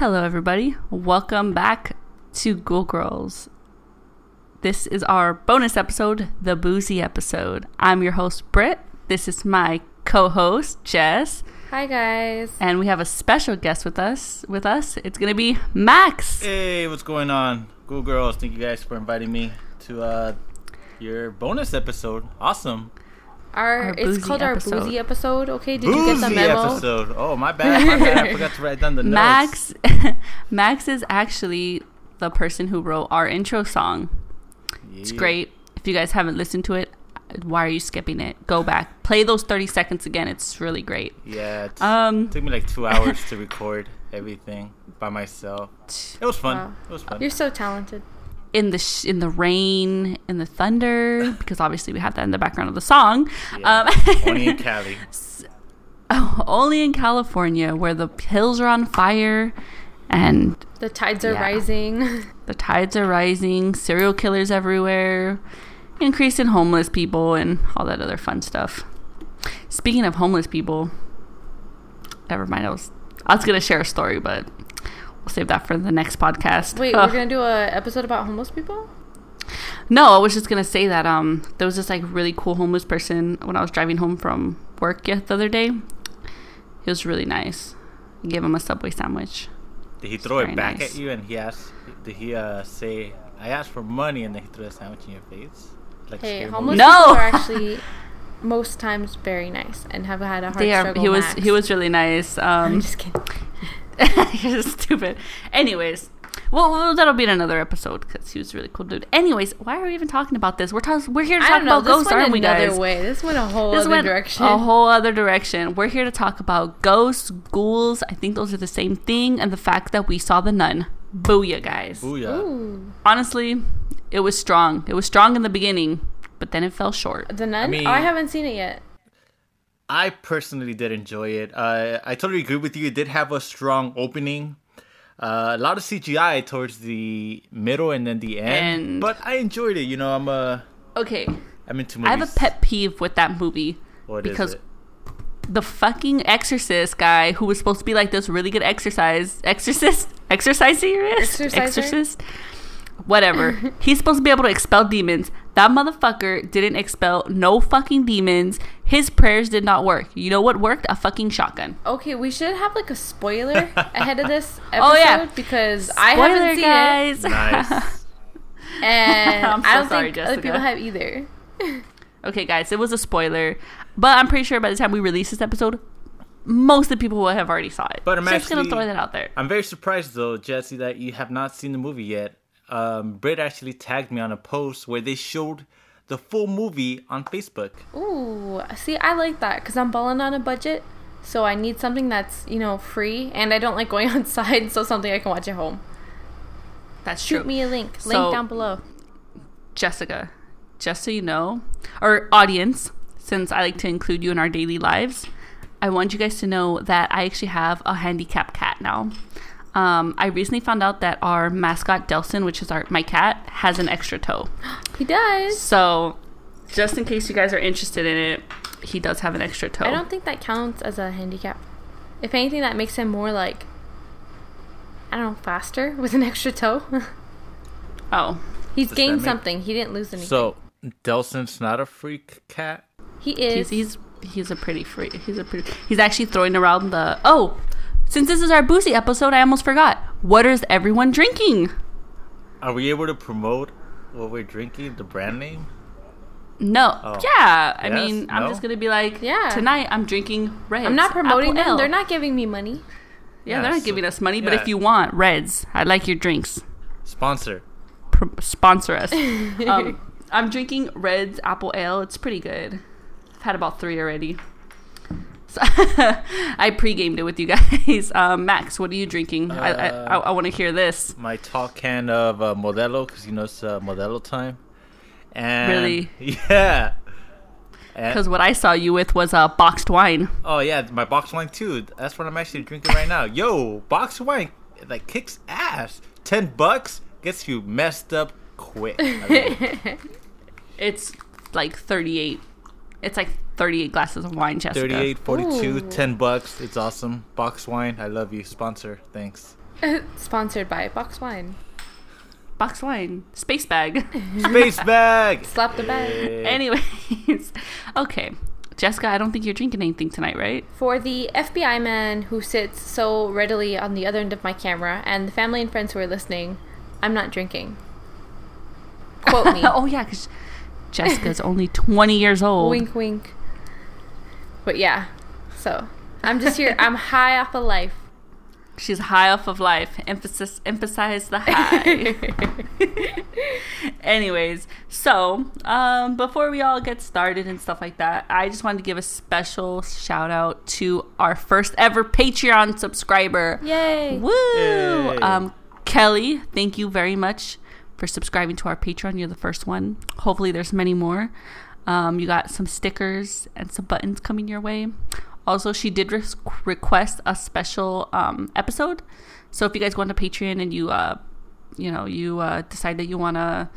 Hello, everybody. Welcome back to Ghoul Girls. This is our bonus episode, the boozy episode. I'm your host, Britt. This is my co-host, Jess, Hi guys. and we have a special guest with us. With us, it's gonna be Max. Hey, what's going on? Cool girls, thank you guys for inviting me to uh your bonus episode. Awesome. Our, Our it's called episode. our boozy episode. Okay, did you get the Boozy memo? episode. Oh my bad, my bad. I forgot to write down the notes. Max, Max is actually the person who wrote our intro song. It's great. If you guys haven't listened to it, why are you skipping it? Go back, play those thirty seconds again. It's really great. Yeah, it Um, took me like two hours to record everything by myself. It was fun. Wow. It was fun. You're so talented. In the sh- in the rain, in the thunder, because obviously we have that in the background of the song. Yeah. Um, Only in Cali. Oh, only in California, where the hills are on fire, and The tides are Yeah. rising. the tides are rising, serial killers everywhere, increase in homeless people, and all that other fun stuff. Speaking of homeless people, never mind. I was I was gonna share a story, but we'll save that for the next podcast. Wait, Ugh. we're gonna do a episode about homeless people. No, I was just gonna say that um there was this like really cool homeless person when I was driving home from work the other day. He was really nice. I gave him a subway sandwich. Did he throw Very it back nice. at you and he asked did he uh say I asked for money and then he threw a sandwich in your face? Like Hey, scary homeless movie? No! people are actually most times very nice and have had a hard They are, struggle. he was Max. he was really nice. I'm Um, just kidding. you're stupid. Anyways, well, well that'll be in another episode because he was a really cool dude. Anyways, why are we even talking about this? We're talking. We're here to talk know. about ghosts, went aren't we, another guys? way. This went a whole This other went direction. a whole other direction. We're here to talk about ghosts, ghouls. I think those are the same thing, and the fact that we saw the nun. Booyah, guys. Booyah. Ooh, Honestly, it was strong. It was strong in the beginning, but then it fell short. the nun. mean- oh, I haven't seen it yet. I personally did enjoy it. Uh, I totally agree with you. It did have a strong opening. Uh, a lot of CGI towards the middle and then the end, And- but I enjoyed it. You know, I'm uh, Okay, I'm into movies. I have a pet peeve with that movie What is because it? the fucking exorcist guy who was supposed to be like this really good exercise exorcist exerciser Exorciser? exorcist whatever he's supposed to be able to expel demons that motherfucker didn't expel no fucking demons. His prayers did not work. You know what worked? A fucking shotgun. Okay, we should have like a spoiler ahead of this episode Oh, yeah. because I haven't seen guys. Nice. it, and I'm I don't sorry, think other people have either. okay guys it was a spoiler but i'm pretty sure by the time we release this episode most of the people will have already saw it. But I'm just gonna throw that out there. I'm very surprised though, Jesse, that you have not seen the movie yet. Um, Britt actually tagged me on a post where they showed the full movie on Facebook. Ooh, see, I like that because I'm balling on a budget, so I need something that's you know free, and I don't like going outside, so something I can watch at home. that's Shoot true Shoot me a link. So- link down below. Jessica, just so you know, or audience, since I like to include you in our daily lives, I want you guys to know that I actually have a handicapped cat now. Um, I recently found out that our mascot Delson, which is our my cat, has an extra toe. He does. So, just in case you guys are interested in it, he does have an extra toe. I don't think that counts as a handicap. If anything, that makes him more like I don't know, faster with an extra toe. Oh, He's Does gained make- something. He didn't lose anything. So Delson's not a freak cat. he is. he's he's he's a pretty free. He's a pretty. He's actually throwing around the. Oh, since this is our boozy episode, I almost forgot. What is everyone drinking? Are we able to promote what we're drinking, the brand name? No. Oh. Yeah. I Yes? mean, I'm just gonna be like, Yeah. Tonight I'm drinking Reds. I'm not promoting them. Ale. They're not giving me money. Yeah, Yeah, they're not so- giving us money. But if you want Reds, I like your drinks. Sponsor. Pro- sponsor us. um, I'm drinking Reds Apple Ale. It's pretty good. I've had about three already. So I pre-gamed it with you guys. Um, Max, what are you drinking? I I, I, Uh, I want to hear this. My tall can of uh, Modelo, because you know it's uh, Modelo time. And Really? Yeah. Because what I saw you with was uh, boxed wine. Oh yeah, my boxed wine too. That's what I'm actually drinking right now. Yo, box wine like kicks ass. Ten bucks gets you messed up quick. I mean, It's like 38. It's like 38 glasses of wine, Jessica. 38, 42, Ooh. 10 bucks. It's awesome. Box wine. I love you. Sponsor. Thanks. Uh, sponsored by Box Wine. Box wine, space bag. Space bag. Slap the bag. Hey. Anyways, okay. Jessica, I don't think you're drinking anything tonight, right? For the FBI man who sits so readily on the other end of my camera, and the family and friends who are listening, I'm not drinking. Quote me. oh yeah, because Jessica's only 20 years old. wink, wink. But yeah, so I'm just here. I'm high off of life. She's high off of life. Emphasis, emphasize the high. Anyways, so um, before we all get started and stuff like that, I just wanted to give a special shout out to our first ever Patreon subscriber. Yay! Woo! Yay. Um, Kelly, thank you very much for subscribing to our Patreon. You're the first one. Hopefully, there's many more. Um, you got some stickers and some buttons coming your way. Also, she did re- request a special um, episode. So if you guys go onto Patreon and you, uh, you know, you uh, decide that you want to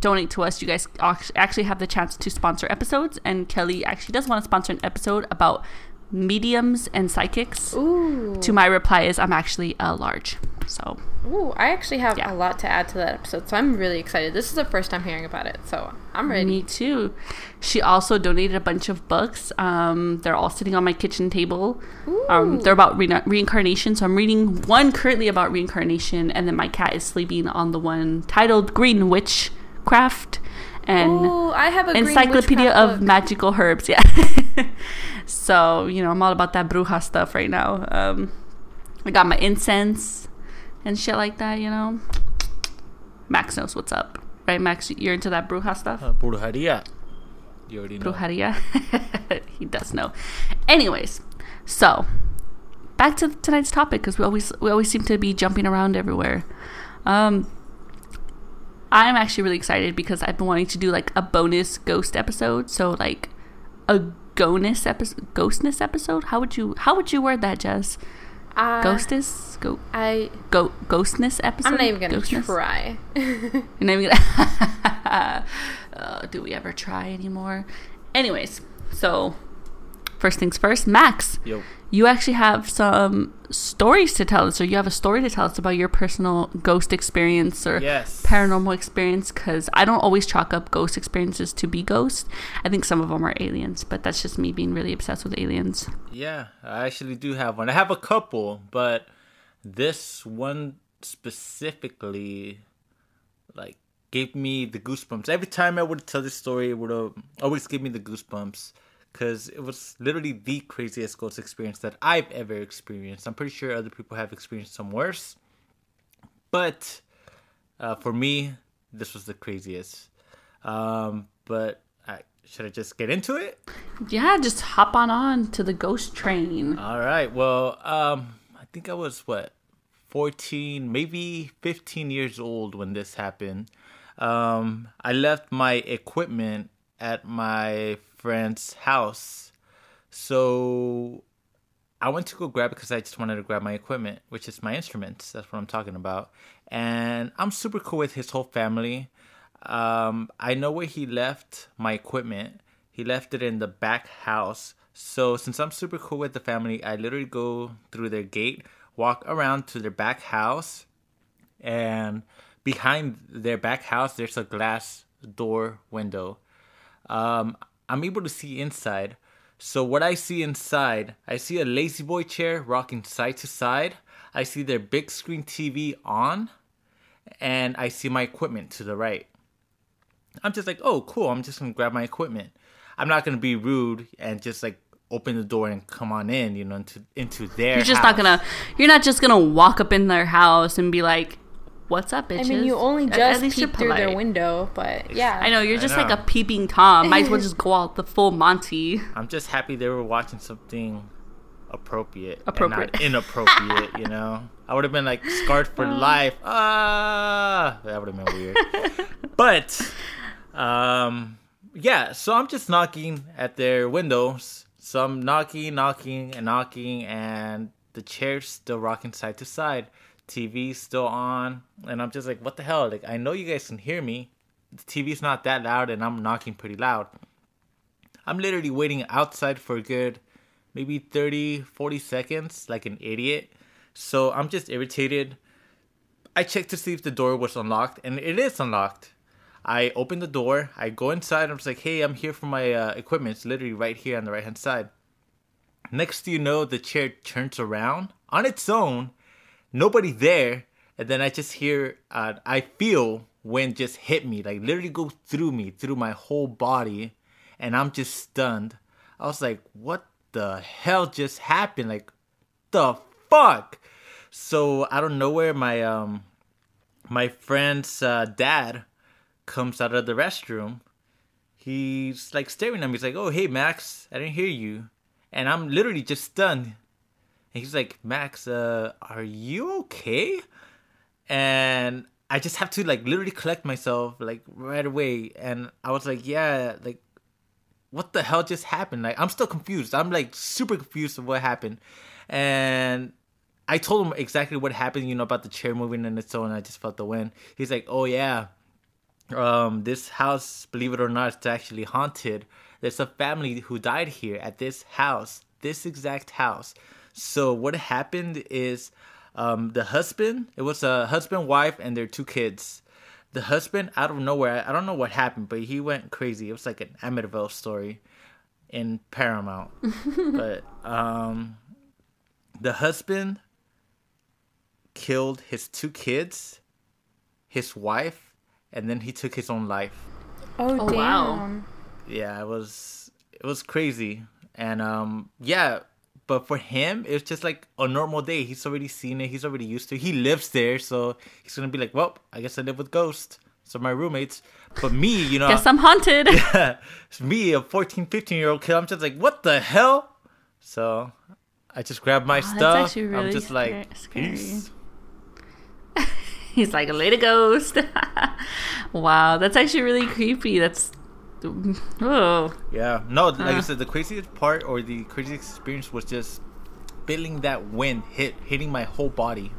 donate to us, you guys actually have the chance to sponsor episodes. And Kelly actually does want to sponsor an episode about mediums and psychics. Ooh. To my reply is I'm actually a large. So Ooh, I actually have Yeah. a lot to add to that episode, so I'm really excited. This is the first time hearing about it, so I'm ready. me too. She also donated a bunch of books. Um, they're all sitting on my kitchen table. Um, they're about re- reincarnation. So I'm reading one currently about reincarnation, and then my cat is sleeping on the one titled Green Witchcraft and Ooh, I have a Encyclopedia of book. Magical Herbs. Yeah. so you know I'm all about that bruja stuff right now. Um, I got my incense and shit like that. You know, Max knows what's up, right? Max, you're into that bruja stuff. Uh, brujeria. You already know. Brujeria. he does know. Anyways, so back to tonight's topic because we always we always seem to be jumping around everywhere. Um, I'm actually really excited because I've been wanting to do like a bonus ghost episode. So like a ghostness episode. Ghostness episode. How would you How would you word that, Jess? Uh, Ghostness. Go. I Go. Ghostness episode. I'm not even gonna Ghostness? try. You're not even gonna. uh, do we ever try anymore? Anyways, so first things first, Max, Yo. You actually have some stories to tell us, or you have a story to tell us about your personal ghost experience or Yes. paranormal experience. Because I don't always chalk up ghost experiences to be ghosts I think some of them are aliens, but that's just me being really obsessed with aliens. Yeah, I actually do have one. I have a couple, but this one specifically, like, gave me the goosebumps. Every time I would tell this story, it would always give me the goosebumps because it was literally the craziest ghost experience that I've ever experienced. I'm pretty sure other people have experienced some worse, but uh, for me, this was the craziest. Um, but I, should I just get into it? Yeah, just hop on on to the ghost train. All right. Well, um, I think I was what, fourteen, maybe fifteen years old when this happened. Um, I left my equipment at my friend's house, so I went to go grab it because I just wanted to grab my equipment, which is my instruments. That's what I'm talking about. And I'm super cool with his whole family. Um, I know where he left my equipment. He left it in the back house. So since I'm super cool with the family, I literally go through their gate, walk around to their back house, and behind their back house there's a glass door window. Um, I'm able to see inside. So what I see inside, I see a lazy boy chair rocking side to side. I see their big screen TV on, and I see my equipment to the right. I'm just like, oh, cool. I'm just gonna grab my equipment. I'm not gonna be rude and just like open the door and come on in, you know, into into their. You're just not gonna. You're not just gonna walk up in their house and be like, "What's up, bitches?" I mean, you only just at least you're through their window, but yeah. I know you're just know. like a peeping tom. Might as well just go out the full Monty. I'm just happy they were watching something appropriate, and Appropriate. not inappropriate. you know, I would have been like scarred for life. Ah, that would have been weird. but, um, yeah. So I'm just knocking at their windows. So I'm knocking, knocking, and knocking, and the chair's still rocking side to side. TV's still on, and I'm just like, what the hell? Like, I know you guys can hear me. The TV's not that loud, and I'm knocking pretty loud. I'm literally waiting outside for a good maybe 30, 40 seconds like an idiot So I'm just irritated. I checked to see if the door was unlocked, and it is unlocked. I open the door. I go inside. I'm just like, "Hey, I'm here for my uh, equipment. It's literally right here on the right hand side." Next, you know, the chair turns around on its own. Nobody there, and then I just hear. Uh, I feel wind just hit me, like literally go through me, through my whole body, and I'm just stunned. I was like, "What the hell just happened? Like, the fuck?" So of nowhere, my um, my friend's uh, dad comes out of the restroom. He's like staring at me. He's like, "Oh, hey, Max, I didn't hear you," and I'm literally just stunned. And he's like, "Max, uh, are you okay?" And I just have to like literally collect myself like right away. And I was like, "Yeah, like." What the hell just happened? Like I'm still confused. I'm like super confused of what happened. And I told him exactly what happened, you know, about the chair moving in its own. I just felt the wind. He's like, "Oh yeah, um, this house, believe it or not, it's actually haunted. There's a family who died here at this house, this exact house. So what happened is, um, the husband, it was a husband, wife, and their two kids. The husband, out of nowhere, I don't know what happened, but he went crazy. It was like an Amityville story in Paramount. but um, the husband killed his two kids, his wife, and then he took his own life. Oh, Oh, damn. wow. Yeah, it was it was crazy. And um yeah, but for him it's just like a normal day. He's already seen it. He's already used to. it. He lives there, so he's to be like, "Well, I guess I live with ghosts." So my roommates, but me, you know, Guess I'm haunted. Yeah, it's me, a 14, 15 year old kid, I'm just like, "What the hell?" So I just grabbed my oh, that's stuff. really I'm just like, scary- "Peace." He's like a lady ghost. wow, that's actually really creepy. That's oh Yeah. No, like I Uh. said, the craziest part or the craziest experience was just feeling that wind hit hitting my whole body.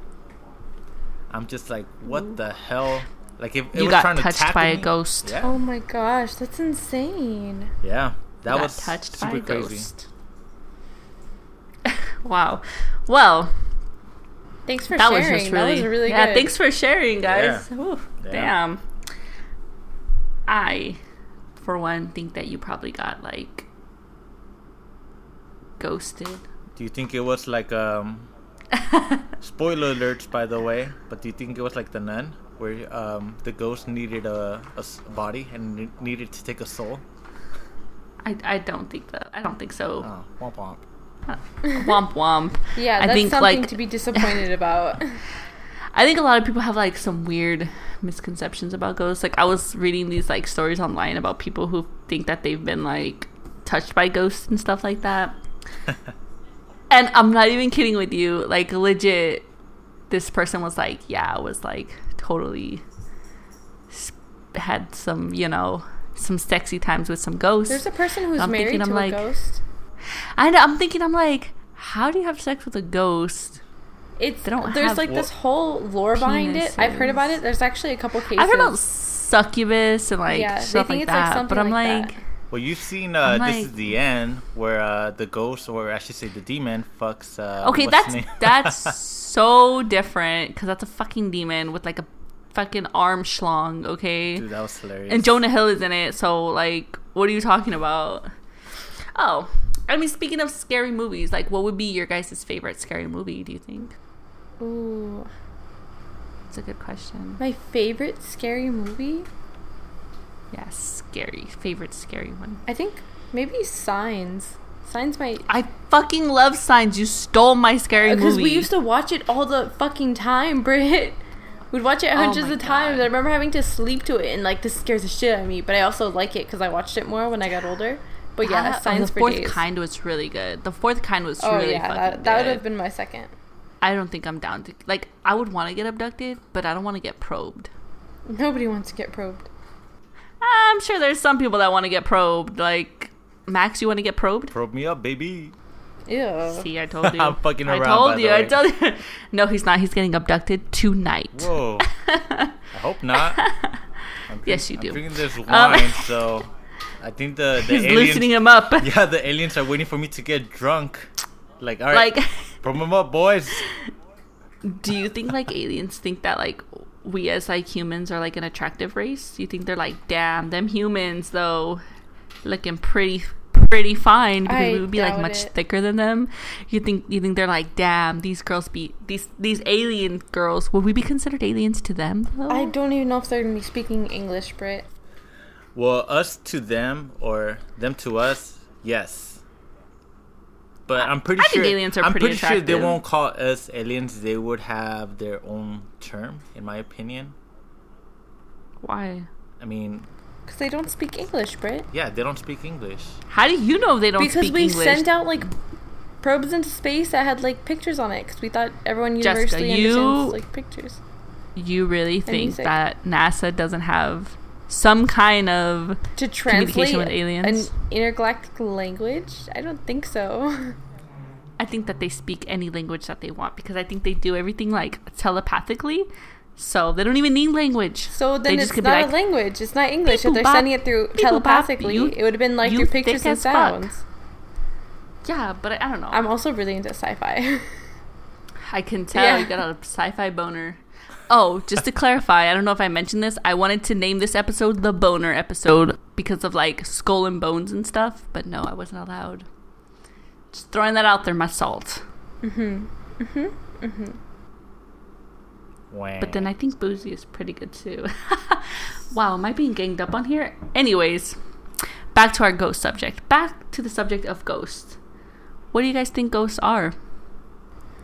I'm just like, what the hell? Like if it you was got trying touched tackle by a ghost. Yeah. Oh my gosh, that's insane. Yeah. That got was touched super by a crazy. ghost. wow. Well, Thanks for that was sharing. just really, that was really yeah. good. Thanks for sharing, guys. Yeah. Ooh, Yeah. Damn. I, for one, think that you probably got like ghosted. Do you think it was like um spoiler alerts by the way, but do you think it was like the nun where um the ghost needed a, a body and needed to take a soul? I, I don't think that. I don't think so. Oh, womp womp. womp womp. Yeah, I that's think something like to be disappointed about. I think a lot of people have like some weird misconceptions about ghosts. Like I was reading these like stories online about people who think that they've been like touched by ghosts and stuff like that. and I'm not even kidding with you. Like legit this person was like, yeah, I was like totally s- had some, you know, some sexy times with some ghosts. There's a person who's I'm married thinking, to I'm a like- ghost. and I'm thinking I'm like, how do you have sex with a ghost? It's They don't there's have like this whole lore behind it. I've heard about it. There's actually a couple cases. I've heard about succubus and like Yeah, they stuff think like it's, like, that, something but I'm like like. Well, you've seen uh, I'm this is the end where uh, the ghost, or I should say the demon, fucks. Uh, okay, what's that's name? that's so different because that's a fucking demon with like a fucking arm schlong. Okay, Dude, that was hilarious. and Jonah Hill is in it, so like, what are you talking about? Oh, I mean, speaking of scary movies, like, what would be your guys' favorite scary movie? Do you think? Ooh, It's a good question. my favorite scary movie. Yeah, scary favorite scary one. I think maybe Signs. Signs might I fucking love Signs. You stole my scary uh, movie. because we used to watch it all the fucking time, Brit. We'd watch it Oh hundreds my of times. God. I remember having to sleep to it, and like this scares the shit out of me. But I also like it because I watched it more when I got older. But yeah, That- oh, Signs the fourth days. kind was really good. The fourth kind was oh really yeah, fucking that, that would have been my second. I don't think I'm down to like. I would want to get abducted, but I don't want to get probed. Nobody wants to get probed. I'm sure there's some people that want to get probed. Like Max, you want to get probed? Probe me up, baby. Yeah. See, I told you. I'm fucking around. I told by the you. I told you. no, he's not. He's getting abducted tonight. Whoa. I hope not. I'm Yes, you I'm do. drinking this Um, wine, so I think the the He's aliens. loosening him up. Yeah, the aliens are waiting for me to get drunk. Like, all right, Like, probe them up, boys. Do you think like aliens think that like we as like humans are like an attractive race? Do you think they're like, damn, them humans though, looking pretty pretty fine because I we would be like much it. thicker than them? You think you think they're like, damn, these girls be these these alien girls? Would we be considered aliens to them? Though? I don't even know if they're gonna be speaking English, Brit. Well, us to them or them to us, yes. But I'm pretty I think sure aliens are I'm pretty pretty sure they won't call us aliens. They would have their own term, in my opinion. Why? I mean, Because they don't speak English, Brit. yeah, they don't speak English. How do you know they don't Because speak we English? sent out like probes into space that had like pictures on it. Because we thought everyone Jessica, universally you- understands like pictures. you really think that NASA doesn't have some kind of To translate Communication with aliens? an intergalactic language? I don't think so. I think that they speak any language that they want because I think they do everything like telepathically. So they don't even need language. So then just it's not like, a language. It's not English. If they're bop, sending it through telepathically, you- it would have been like through pictures and as fuck. sounds. Yeah, but I, I don't know. I'm also really into sci-fi. I can tell Yeah. you got a sci-fi boner. Oh, just to clarify, I don't know if I mentioned this. I wanted to name this episode the boner episode because of like skull and bones and stuff, but no, I wasn't allowed. Just throwing that out there, my salt. Wah. But then I think Boozy is pretty good too. wow, am I being ganged up on here? Anyways, back to our ghost subject. Back to the subject of ghosts. What do you guys think ghosts are?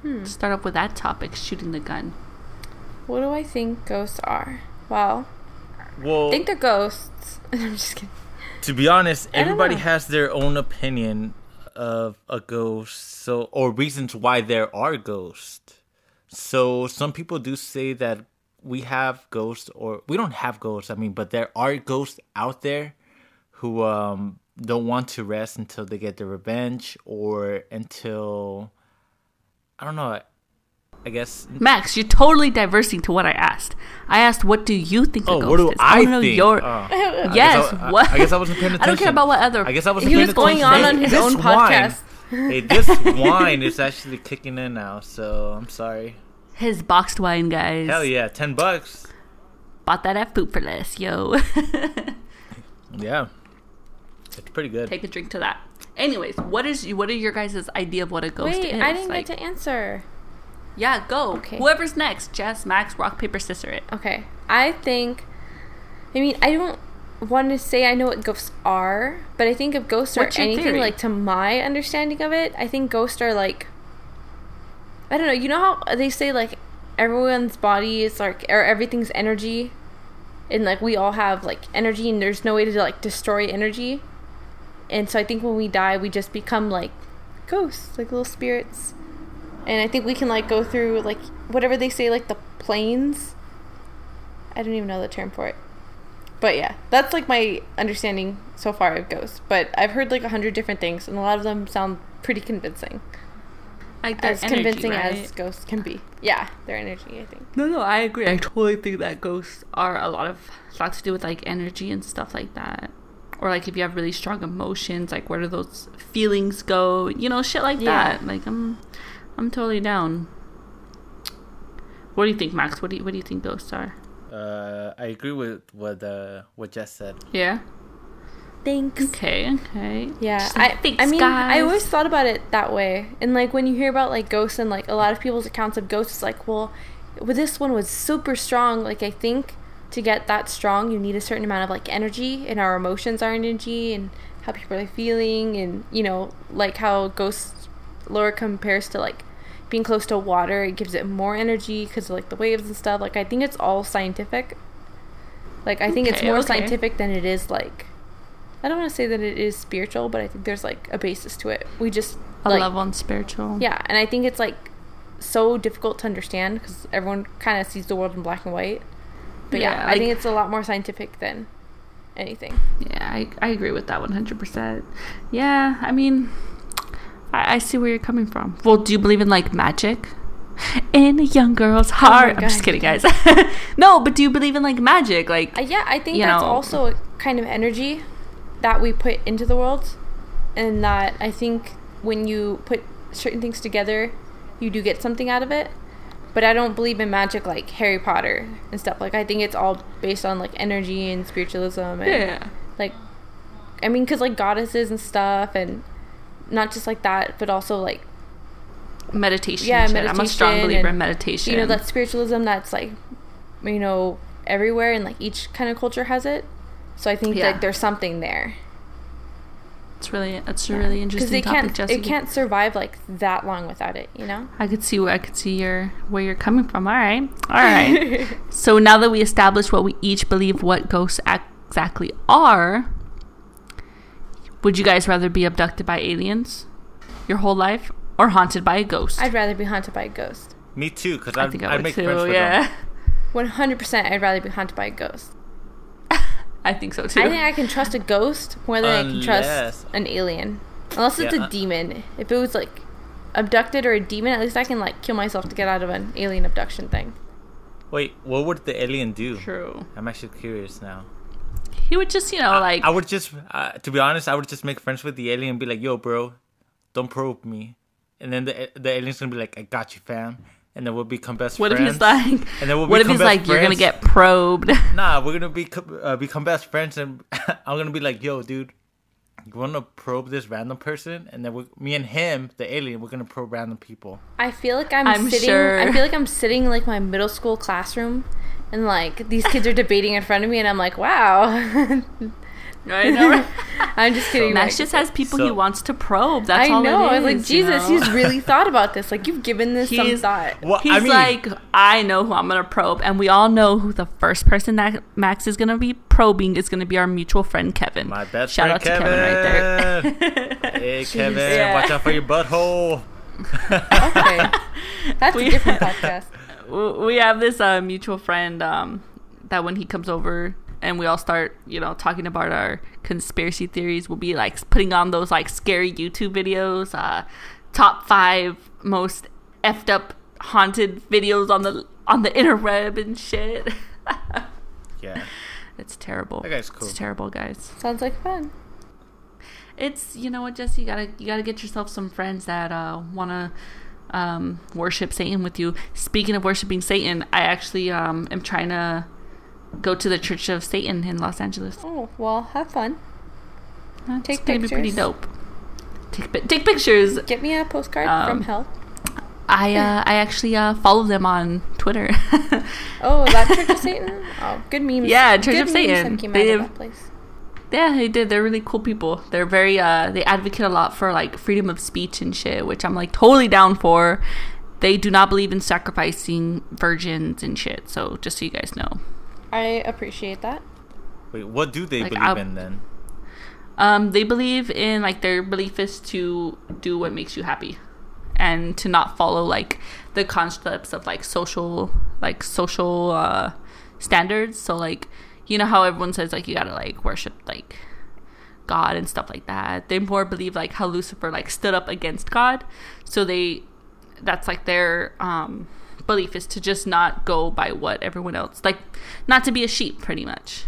Hmm. Start off with that topic, shooting the gun. What do I think ghosts are? Well, well, I think they're ghosts. I'm just kidding. to be honest, everybody has their own opinion of a ghost, so or reasons why there are ghosts. So some people do say that we have ghosts, or we don't have ghosts. I mean, but there are ghosts out there who um, don't want to rest until they get their revenge, or until I don't know. I guess Max, you're totally diversing to what I asked. I asked, what do you think a Oh, ghost what do is? I, wanna know think? your. Oh. Yes, guess I, what? I guess I wasn't paying attention. I don't care about what other. I guess I wasn't He paying was going attention. on on his This own wine- podcast. hey, this wine is actually kicking in now, so I'm sorry. His boxed wine, guys. Hell yeah, ten bucks. Bought that at Food for Less, yo. Yeah, it's pretty good. Take a drink to that. Anyways, what is what are your guys' idea of what a ghost Wait, is? I didn't Like- get to answer. Yeah, go. Okay. Whoever's next. Jess, Max, rock, paper, scissor it. Okay, I think. I mean, I don't want to say I know what ghosts are, but I think if ghosts What's are anything theory? like to my understanding of it, I think ghosts are like. I don't know. You know how they say like everyone's body is like or everything's energy, and like we all have like energy, and there's no way to like destroy energy. And so I think when we die, we just become like ghosts, like little spirits. And I think we can like go through like whatever they say, like the planes. I don't even know the term for it. But yeah, that's like my understanding so far of ghosts. But I've heard like a hundred different things, and a lot of them sound pretty convincing. Like As energy, convincing right? as ghosts can be. Yeah, their energy, I think. No, no, I agree. I totally think that ghosts are a lot of a lot to do with like energy and stuff like that. Or like if you have really strong emotions, like where do those feelings go? You know, shit like Yeah. that. Like I'm I'm totally down. What do you think, Max? What do you what do you think ghosts are? Uh, I agree with what uh, what Jess said. Yeah. Thanks. Okay. Okay. Yeah, Just I, like, "Thanks, I mean, I always thought about it that way. And like when you hear about like ghosts and like a lot of people's accounts of ghosts, it's like, well, well, this one was super strong. Like I think to get that strong, you need a certain amount of like energy, and our emotions are energy, and how people are feeling, and you know, like how ghost lore compares to like being close to water. It gives it more energy because like the waves and stuff. Like I think it's all scientific. Like I think it's more okay. scientific than it is like I don't want to say that it is spiritual, but I think there's like a basis to it. We just A like, level on spiritual. yeah, and I think it's like so difficult to understand because everyone kind of sees the world in black and white. But yeah, Yeah, I think it's a lot more scientific than anything. Yeah, I, I agree with that 100%. Yeah, I mean, I, I see where you're coming from. Well, do you believe in like magic? In a young girl's heart. I'm just kidding, guys. no, but do you believe in like magic? Like, Uh, yeah, I think that's know- also a kind of energy that we put into the world, and that I think when you put certain things together, you do get something out of it. but I don't believe in magic like Harry Potter and stuff. Like I think it's all based on like energy and spiritualism and Yeah. like I mean cuz like goddesses and stuff and not just like that, but also like Meditation. Yeah, and shit. I'm a strong meditation believer in meditation. you know that spiritualism that's like you know everywhere and like each kind of culture has it. So I think Yeah. like there's something there. it's really it's a really interesting they topic, can't Jesse. it can't survive like that long without it, you know? I could see where I could see your where you're coming from. All right, all right. so now that we established what we each believe what ghosts exactly are, would you guys rather be abducted by aliens your whole life or haunted by a ghost? I'd rather be haunted by a ghost. Me too, because I I'd, think I I'd would make too. friends with Yeah, them. One hundred percent, I'd rather be haunted by a ghost. I think so too. I think I can trust a ghost more than I can trust an alien, unless it's Yeah. a uh, demon. If it was like abducted or a demon, at least I can like kill myself to get out of an alien abduction thing. Wait, what would the alien do? True. I'm actually curious now. He would just, you know, like I would just, uh, to be honest, I would just make friends with the alien and be like, "Yo, bro, don't probe me," and then the the alien's gonna be like, "I got you, fam," and then we'll become best friends. what if he's like, And then we'll what if he's like, you're gonna get probed? Nah, we're gonna be uh, become best friends, and I'm gonna be like, "Yo, dude, you wanna probe this random person?" And then we, me and him, the alien, we're gonna probe random people. I feel like I'm, I'm sitting. sure. I feel like I'm sitting in like my middle school classroom, and like these kids are debating in front of me, and I'm like, wow. I know. right? I'm just kidding. Max like, just has people he wants to probe. That's I all know. it I was like, is, you Jesus, know? he's really thought about this. Like you've given this some thought. Well, He's I mean, like, I know who I'm gonna probe, and we all know who the first person that Max is gonna be probing is gonna be our mutual friend Kevin. my best Shout friend out to Kevin. Kevin right there. hey, Kevin, Yeah. watch out for your butthole. Okay, that's We- a different podcast. W- we have this uh, mutual friend um, that when he comes over and we all start, you know, talking about our conspiracy theories, we'll be like putting on those like scary YouTube videos, uh, top five most effed up haunted videos on the on the interweb and shit. Yeah, it's terrible. That guy's cool. It's terrible, guys. Sounds like fun. It's you know what, Jesse, you gotta you gotta get yourself some friends that uh, wanna um, worship Satan with you. Speaking of worshiping Satan, I actually um, am trying to go to the Church of Satan in Los Angeles. Oh well, have fun. That's Take gonna be pretty pictures. dope. Take take pictures. Get me a postcard Um, from hell. I uh, I actually uh, follow them on Twitter. Oh, that Church of Satan. Oh, good memes. Yeah, Church good of Satan. Came They out of have- that place. Yeah, they did. They're really cool people. They're very uh they advocate a lot for like freedom of speech and shit, which I'm like totally down for. They do not believe in sacrificing virgins and shit. So just so you guys know. I appreciate that. wait, what do they Like, believe I'll- in then? Um they believe in like their belief is to do what makes you happy and to not follow like the concepts of like social like social uh standards. So like you know how everyone says like you got to like worship like God and stuff like that. They more believe like how Lucifer like stood up against God. So they that's like their um belief is to just not go by what everyone else like not to be a sheep pretty much.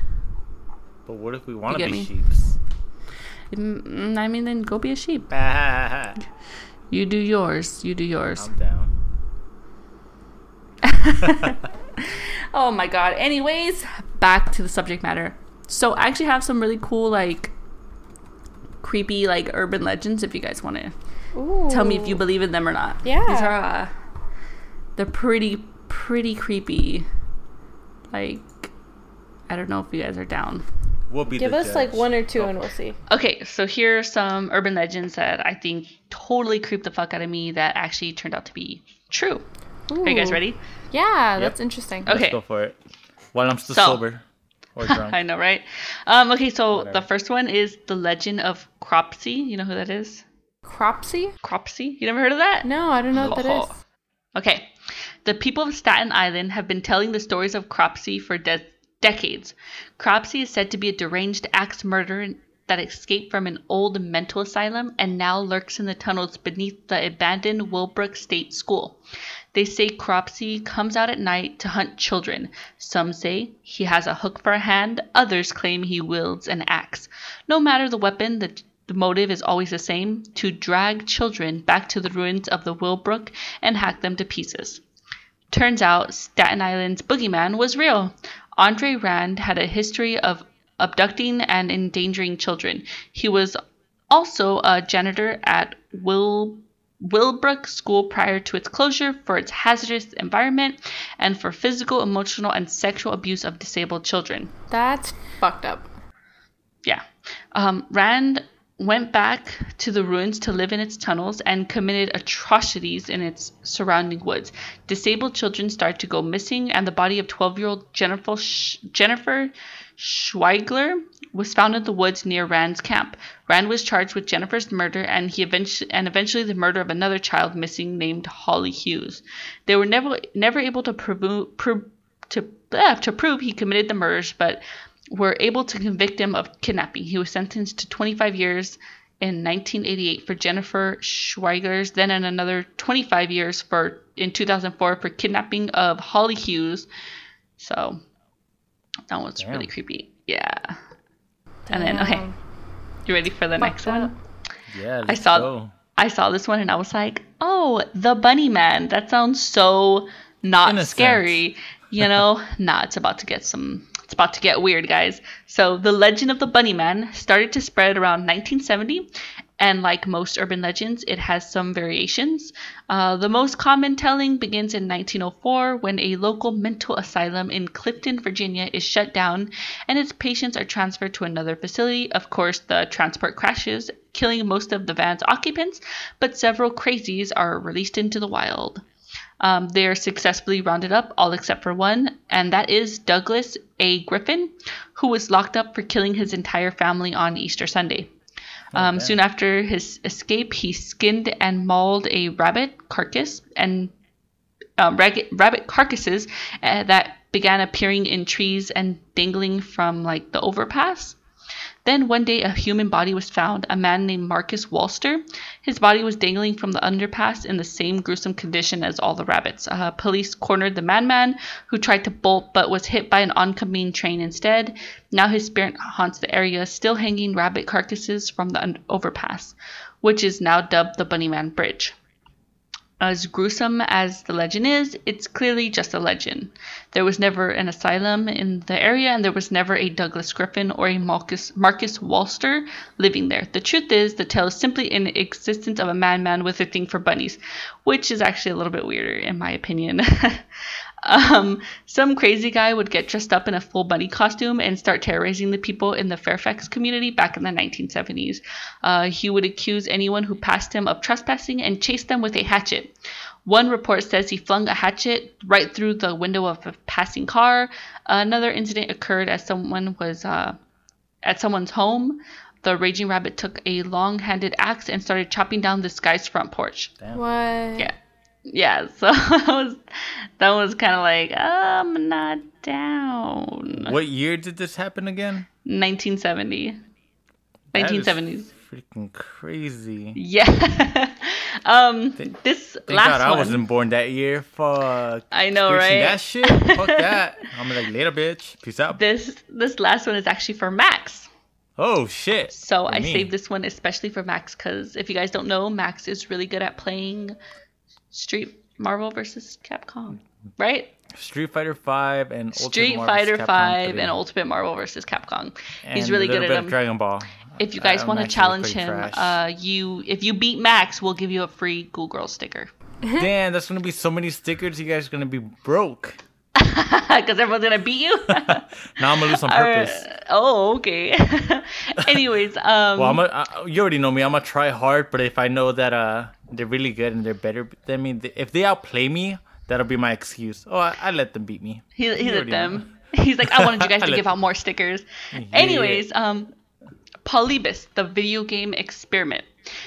But what if we want to be me? sheeps? Mm, I mean then go be a sheep. You do yours. You do yours. I'm down. Oh my god. Anyways, back to the subject matter. So I actually have some really cool like creepy like urban legends if you guys want to tell me if you believe in them or not. Yeah. These are uh they're pretty pretty creepy. Like I don't know if you guys are down. We'll be Give the us like one or two, Oh. and we'll see. Okay, so here are some urban legends that I think totally creeped the fuck out of me that actually turned out to be true. Are you guys ready? Yeah, Yep. that's interesting. Okay. Let's go for it. While I'm still So- sober or drunk. I know, right? Um, okay, so Whatever. the first one is the legend of Cropsey. You know who that is? Cropsey? Cropsey? You never heard of that? No, I don't know what that Oh. Okay. The people of Staten Island have been telling the stories of Cropsey for de- decades. Cropsey is said to be a deranged axe murderer that escaped from an old mental asylum and now lurks in the tunnels beneath the abandoned Willowbrook State School. They say Cropsey comes out at night to hunt children. Some say he has a hook for a hand, others claim he wields an axe. No matter the weapon, the the motive is always the same to drag children back to the ruins of the Willowbrook and hack them to pieces. Turns out Staten Island's boogeyman was real. Andre Rand had a history of abducting and endangering children. He was also a janitor at Will Willowbrook School prior to its closure for its hazardous environment and for physical, emotional, and sexual abuse of disabled children. That's fucked up. Yeah. Um, Rand went back to the ruins to live in its tunnels and committed atrocities in its surrounding woods. Disabled children started to go missing, and the body of 12 year old Jennifer, Sh- Jennifer Schweigler was found in the woods near Rand's camp. Rand was charged with Jennifer's murder and he eventually and eventually the murder of another child missing named Holly Hughes. They were never never able to prove to uh, to prove he committed the murders, but were able to convict him of kidnapping. He was sentenced to 25 years in 1988 for Jennifer Schweigers, then in another 25 years for in 2004 for kidnapping of Holly Hughes. So that was Damn. really creepy. Yeah. And then okay, you ready for the next Fucked one? Yeah, I let's saw go. I saw this one and I was like, "Oh, the Bunny Man. That sounds so not Innocent. scary." You know, nah, it's about to get some it's about to get weird, guys. So, the legend of the Bunny Man started to spread around 1970, and like most urban legends, it has some variations. Uh, the most common telling begins in 1904 when a local mental asylum in Clifton, Virginia is shut down and its patients are transferred to another facility. Of course, the transport crashes, killing most of the van's occupants, but several crazies are released into the wild. Um, they are successfully rounded up, all except for one, and that is Douglas A. Griffin, who was locked up for killing his entire family on Easter Sunday. Um, damn. soon after his escape, he skinned and mauled a rabbit carcass and um, rag- rabbit carcasses uh, that began appearing in trees and dangling from like the overpass. Then one day, a human body was found, a man named Marcus Walster. His body was dangling from the underpass in the same gruesome condition as all the rabbits. Uh, police cornered the madman, who tried to bolt but was hit by an oncoming train instead. Now his spirit haunts the area, still hanging rabbit carcasses from the un- overpass, which is now dubbed the Bunnyman Bridge. As gruesome as the legend is, it's clearly just a legend. There was never an asylum in the area, and there was never a Douglas Griffin or a Marcus, Marcus Walster living there. The truth is, the tale is simply an existence of a madman with a thing for bunnies, which is actually a little bit weirder, in my opinion. um, some crazy guy would get dressed up in a full bunny costume and start terrorizing the people in the Fairfax community back in the 1970s. Uh, he would accuse anyone who passed him of trespassing and chase them with a hatchet. One report says he flung a hatchet right through the window of a passing car. Another incident occurred as someone was uh, at someone's home. The raging rabbit took a long-handed axe and started chopping down this guy's front porch. What? Yeah. Yeah, so that was that was kind of like I'm not down. What year did this happen again? 1970, That is 1970s. Freaking crazy. Yeah. um, this Thank last God I one. wasn't born that year. Fuck. I know, right? That shit. Fuck that. I'm like later, bitch. Peace out. This this last one is actually for Max. oh shit. So I me. saved this one especially for Max because if you guys don't know, Max is really good at playing Street Marvel versus Capcom, right? Street Fighter Five and Street Marvel Fighter Five and Ultimate Marvel versus Capcom. He's really good at them. Dragon Ball. If you guys want to challenge him, uh, you if you beat Max, we'll give you a free Ghoul Girl sticker. Damn, that's gonna be so many stickers. You guys are gonna be broke. Because everyone's gonna beat you. Now I'm gonna lose on purpose. Uh, oh, okay. Anyways, um, well, I'm a, uh, you already know me. I'm gonna try hard, but if I know that uh they're really good and they're better than me, if they outplay me, that'll be my excuse. Oh, I, I let them beat me. he, at already them. He's like, I wanted you guys to let- give out more stickers. Anyways, um, Polybius, the video game experiment.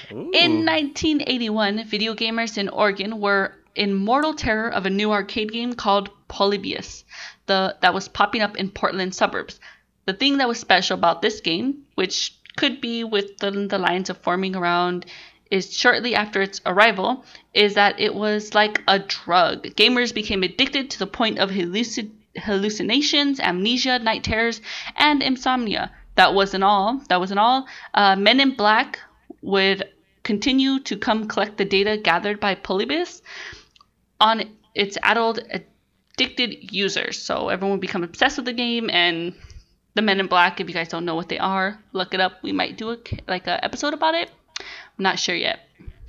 In 1981, video gamers in Oregon were in mortal terror of a new arcade game called Polybius, the that was popping up in Portland suburbs. The thing that was special about this game, which could be within the, lines of forming around is shortly after its arrival, is that it was like a drug. Gamers became addicted to the point of hallucin- hallucinations, amnesia, night terrors, and insomnia. That wasn't all. That wasn't all. Uh, Men in Black would continue to come collect the data gathered by Polybius on it's adult addicted users. So everyone become obsessed with the game and the Men in Black. If you guys don't know what they are, look it up. We might do a like a episode about it. I'm not sure yet.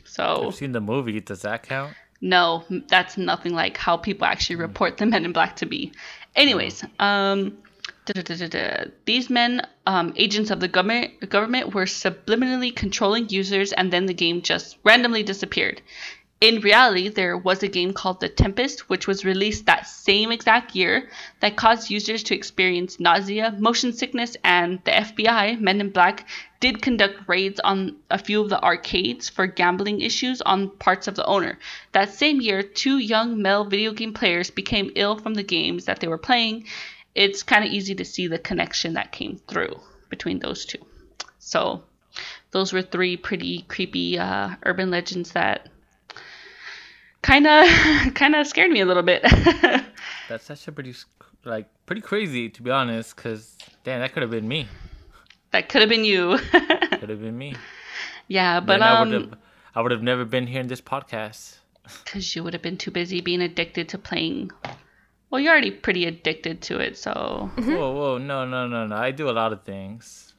So I've seen the movie. Does that count? no, that's nothing like how people actually report the Men in Black to be. Anyways, um, da-da-da-da-da. these men, um, agents of the government, government, were subliminally controlling users, and then the game just randomly disappeared. In reality, there was a game called The Tempest, which was released that same exact year, that caused users to experience nausea, motion sickness, and the FBI, Men in Black, did conduct raids on a few of the arcades for gambling issues on parts of the owner. That same year, two young male video game players became ill from the games that they were playing. It's kind of easy to see the connection that came through between those two. So, those were three pretty creepy uh, urban legends that kind of kind of scared me a little bit. That's actually pretty like pretty crazy to be honest. Cause damn, that could have been me. that could have been you. Could have been me. yeah, but Then I would um have I would have never been here in this podcast. cuz you would have been too busy being addicted to playing. Well, you're already pretty addicted to it, so Whoa, whoa, no, no, no, no. I do a lot of things.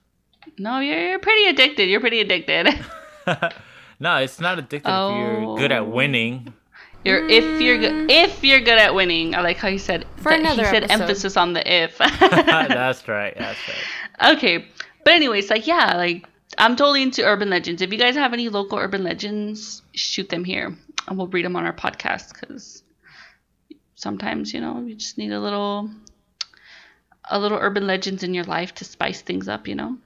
no, you're, you're pretty addicted. You're pretty addicted. no, it's not addictive if you're good Oh. at winning. You're if you're good if you're good at winning. I like how you said For that- another he said episode. emphasis on the if. that's right. That's right. okay, but anyways, like yeah, like I'm totally into urban legends. If you guys have any local urban legends, shoot them here, and we'll read them on our podcast. Because sometimes you know you just need a little a little urban legends in your life to spice things up. You know.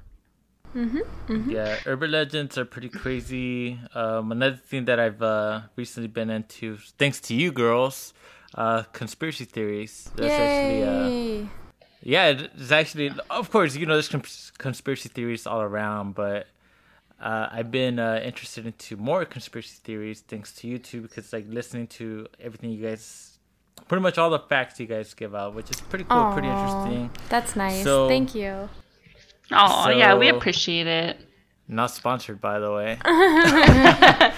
Yeah, urban legends are pretty crazy. Um, another thing that I've uh, recently been into, thanks to you girls, uh, conspiracy theories. That's actually, uh, yeah, it's actually, of course, you know, there's cons- conspiracy theories all around, but uh, I've been uh, interested into more conspiracy theories thanks to you two because, like, listening to everything you guys, pretty much all the facts you guys give out, which is pretty cool, pretty interesting. That's nice. So- Thank you. Oh yeah, we appreciate it. Not sponsored, by the way. Not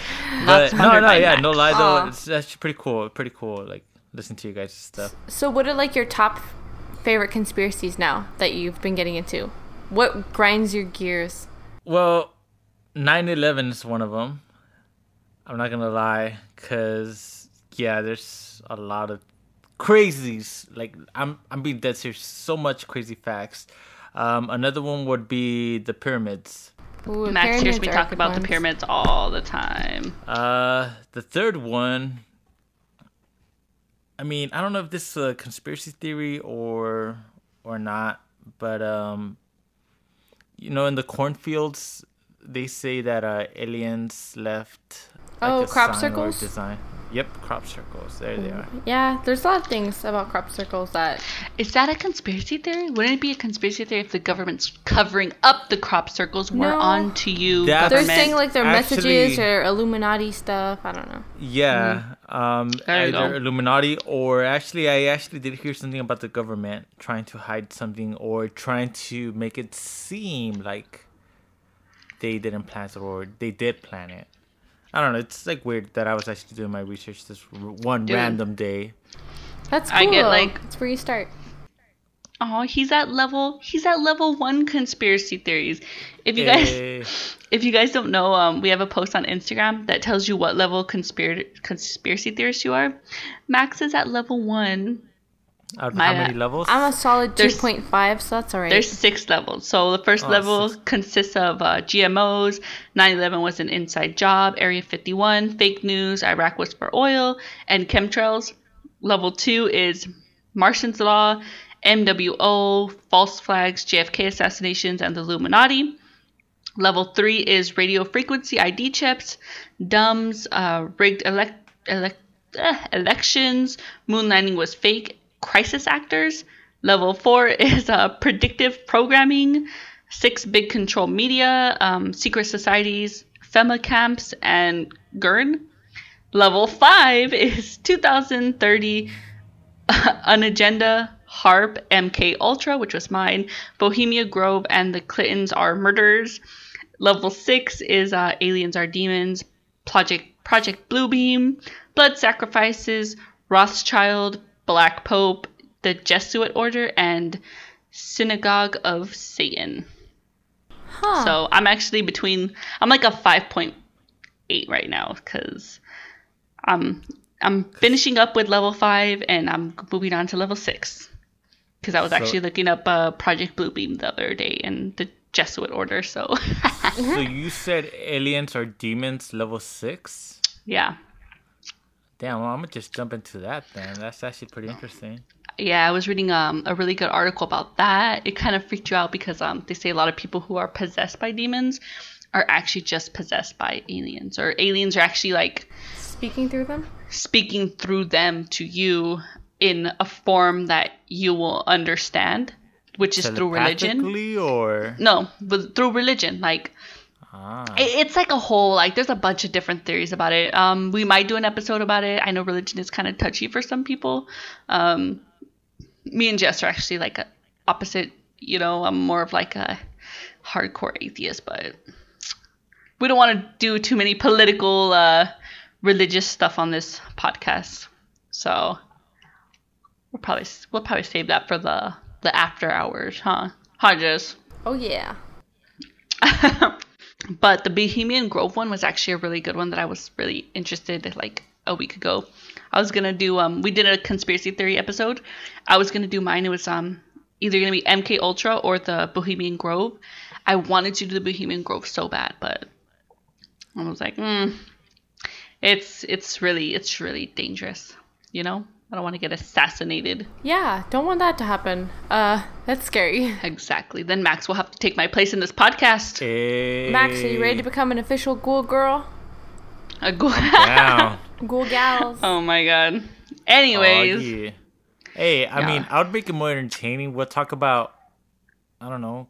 but no, no, yeah, Max. no lie Aw. though. It's actually pretty cool. Pretty cool. Like listen to you guys' stuff. So, what are like your top favorite conspiracies now that you've been getting into? What grinds your gears? Well, 9/11 is one of them. I'm not gonna lie, cause yeah, there's a lot of crazies. Like I'm, I'm being dead serious. So much crazy facts. Um, another one would be the pyramids. Ooh, Max hears pyramids me are talk good about the pyramids all the time. Uh, the third one. I mean, I don't know if this is a conspiracy theory or or not, but um, you know, in the cornfields, they say that uh, aliens left. Oh, a crop sign or circles? Design. Yep, crop circles. There they are. Yeah, there's a lot of things about crop circles that. Is that a conspiracy theory? Wouldn't it be a conspiracy theory if the government's covering up the crop circles? We're No. on to you, That's- They're saying like their messages or Illuminati stuff. I don't know. Yeah, um, Mm-hmm. There you either go. Illuminati or actually, I actually did hear something about the government trying to hide something or trying to make it seem like they didn't plan it or they did plan it. I don't know. It's like weird that I was actually doing my research this one Dude. random day. That's cool. I get, like- That's where you start. Oh, he's at level. He's at level one conspiracy theories. If you guys, Eh, if you guys don't know, um, we have a post on Instagram that tells you what level conspiracy conspiracy theorist you are. Max is at level one. Out of My how many levels? I'm a solid There's- 2.5, so that's alright. There's six levels. So the first Oh, level six. consists of uh, GMOs. 9/11 was an inside job. Area 51, fake news. Iraq was for oil and chemtrails. Level two is Martian's Law, NWO, false flags, JFK assassinations, and the Illuminati. Level three is radio frequency ID chips, DUMBs, uh, rigged elect, elect, eh, elections, moon landing was fake, crisis actors. Level four is uh, predictive programming, six big control media, um, secret societies, FEMA camps, and CERN. Level five is 2030 an agenda HAARP mk ultra which was mine Bohemian Grove and the clintons are murderers level six is uh, aliens are demons project project bluebeam blood sacrifices Rothschild, Black Pope, the Jesuit Order, and Synagogue of Satan. Huh. So I'm actually between. I'm like a 5.8 right now because I'm I'm finishing up with level five and I'm moving on to level six because I was So- actually looking up uh, Project Bluebeam the other day and the Jesuit Order. So so you said aliens are demons level six? yeah, Damn, well, I'm gonna just jump into that then. That's actually pretty interesting. yeah. I was reading um, a really good article about that. It kind of freaked you out because um, they say a lot of people who are possessed by demons are actually just possessed by aliens, or aliens are actually like Speaking through them? speaking through them to you in a form that you will understand, which is through religion. Or No, but through religion. Like ah, it- it's like a whole like there's a bunch of different theories about it. Um, we might do an episode about it. I know religion is kind of touchy for some people. Um, me and Jess are actually like a opposite. You know, I'm more of like a hardcore atheist, but we don't want to do too many political, uh, religious stuff on this podcast. So we'll probably we'll probably save that for the the after hours, huh? Huh, Jess? Oh, yeah. but the Bohemian Grove one was actually a really good one that I was really interested in like a week ago. I was gonna do um we did a conspiracy theory episode. I was gonna do mine. It was um either gonna be MK Ultra or the Bohemian Grove. I wanted to do the Bohemian Grove so bad, but I was like, mm, it's it's really it's really dangerous. You know, I don't want to get assassinated. Yeah, don't want that to happen. Uh, that's scary. Exactly. Then Max will have to take my place in this podcast. hey, Max, are you ready to become an official ghoul girl? A go- down? Ghoul gals? Oh my god. Anyways, Oh, yeah. Hey, I Yeah. mean, I would make it more entertaining. We'll talk about, I don't know,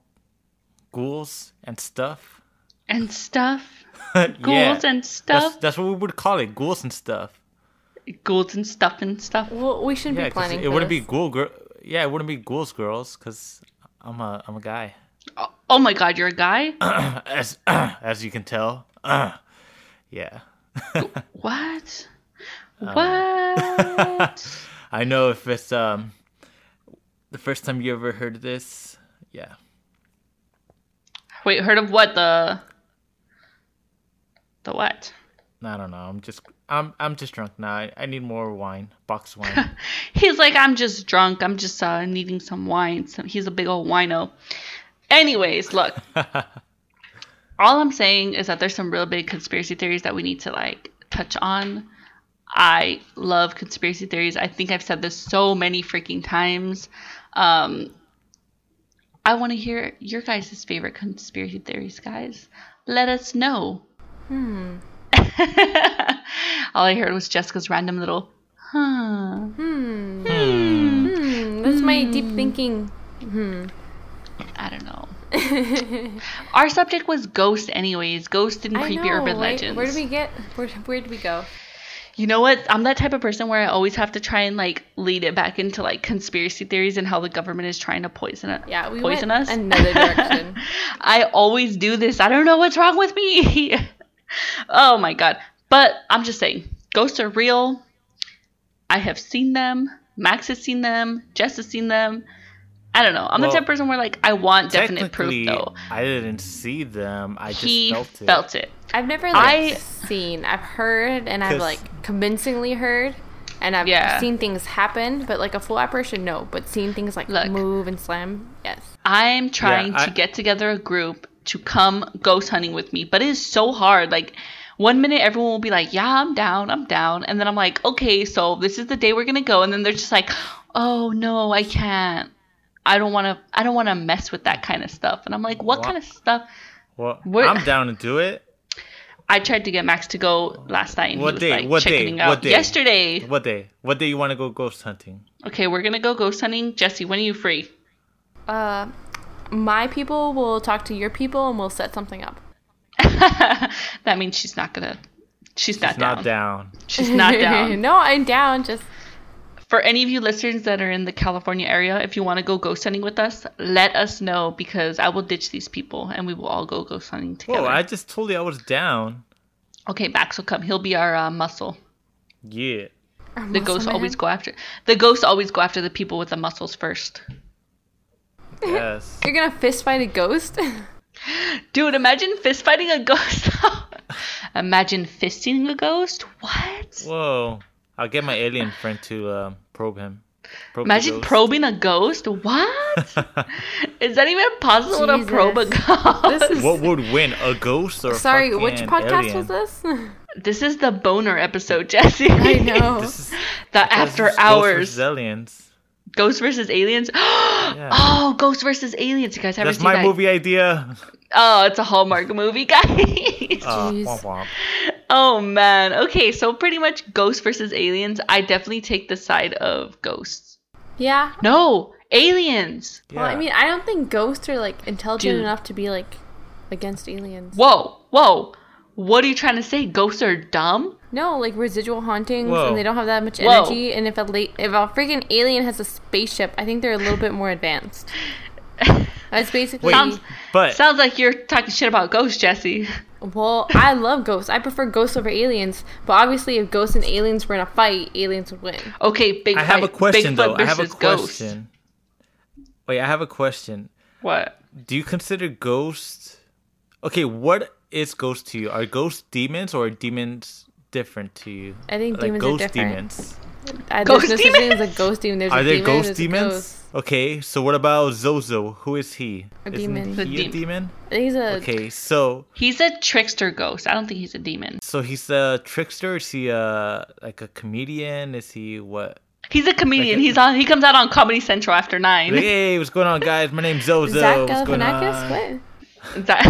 ghouls and stuff. and stuff. yeah, Ghouls and that's, stuff. that's what we would call it, ghouls and stuff. Ghouls and stuff and stuff. Well, we shouldn't Yeah, be 'cause planning it for wouldn't be this. ghoul girl. Yeah, it wouldn't be ghouls girls because I'm a I'm a guy, Oh, oh my god, you're a guy? as as you can tell. yeah, what? Uh. What? I know if it's um the first time you ever heard this. Yeah, Wait, heard of what? The. The what? I don't know. I'm just I'm I'm just drunk now. I, I need more wine, box wine. He's like, I'm just drunk. I'm just uh, needing some wine. So he's a big old wino. Anyways, look. all I'm saying is that there's some real big conspiracy theories that we need to like touch on. I love conspiracy theories. I think I've said this so many freaking times. Um, I want to hear your guys' favorite conspiracy theories, guys. Let us know. Hmm. All I heard was Jessica's random little, huh. Hmm. Hmm. Hmm. That's my deep thinking. Hmm. I don't know. Our subject was ghost, anyways. Ghost and I creepy know, urban right? legends. Where did we get? Where, where did we go? You know what? I'm that type of person where I always have to try and like lead it back into like conspiracy theories and how the government is trying to poison it. Yeah, we poison went us. another direction. I always do this. I don't know what's wrong with me. Oh my god. But I'm just saying, ghosts are real. I have seen them. Max has seen them. Jess has seen them. I don't know. I'm Well, the type of person where like I want definite proof though. I didn't see them. I just he felt it. felt it. I've never like I- seen. I've heard and I've like convincingly heard, and I've Yeah. seen things happen. But like a full apparition, no. But seeing things like Look. move and slam, yes. I'm trying I- to get together a group to come ghost hunting with me, but it is so hard. Like one minute everyone will be like, "Yeah, I'm down, I'm down," and then I'm like, "Okay, so this is the day we're gonna go," and then they're just like, "Oh no, I can't. I don't want to. I don't want to mess with that kind of stuff." And I'm like, "What What? kind of stuff?" Well, What- I'm down to do it. I tried to get Max to go last night. And What he was day? like What day? out What day? yesterday. What day? What day you want to go ghost hunting? Okay, we're gonna go ghost hunting. Jesse, when are you free? Uh, my people will talk to your people and we'll set something up. that means she's not gonna. She's not It's down. not down. She's not down. no, I'm down. Just For any of you listeners that are in the California area, if you want to go ghost hunting with us, let us know because I will ditch these people and we will all go ghost hunting together. Whoa! I just told you I was down. Okay, Max will come. He'll be our uh, muscle. Yeah. Or The muscle ghosts man? always go after the ghosts always go after the people with the muscles first. Yes. You're gonna fist fight a ghost? Dude, imagine fist fighting a ghost. imagine fisting a ghost. What? Whoa. I'll get my alien friend to um, probe him. Probe Imagine probing a ghost. What? Is that even possible to probe a ghost? this is What would win, a ghost or a sorry. Which podcast alien? was this? This is the boner episode, Jesse. I know. This is the this after is Ghost hours. versus aliens. Ghost versus aliens. Oh, Ghost versus aliens. You guys ever That's seen my that? movie idea. Oh, it's a Hallmark movie, guys. Uh, womp womp. oh man. Okay, so pretty much Ghost versus aliens. I definitely take the side of ghosts. yeah. No, aliens. Well, I mean, I don't think ghosts are like intelligent Dude. enough to be like against aliens. Whoa, whoa. What are you trying to say? Ghosts are dumb? No, like residual hauntings, Whoa. and they don't have that much Whoa. energy. And if a la- if a freaking alien has a spaceship, I think they're a little bit more advanced. That's basically. Wait, Sounds- but Sounds like you're talking shit about ghosts, Jesse. Well, I love ghosts. I prefer ghosts over aliens. But obviously, if ghosts and aliens were in a fight, aliens would win. Okay, big. I have a question Bigfoot though. I have a versus ghosts. question. Wait, I have a question. What? Do you consider ghosts? Okay, what is ghosts to you? Are ghosts demons or demons different to you? I think like demons are ghost different. demons. I, Ghost there's no such demons? a ghost demon. There's Are a there demon, ghost demons? ghost. Okay, so what about Zozo? Who is he? A Isn't demon. The He a demon. demon? He's a. Okay, so He's a trickster ghost. I don't think he's a demon. so he's a trickster. Is he a like a comedian? Is he what? He's a comedian. Like a- he's on. He comes out on Comedy Central after nine. Like, hey, what's going on, guys? My name's Zozo. Zach what's going Galifianakis? on? What? Is that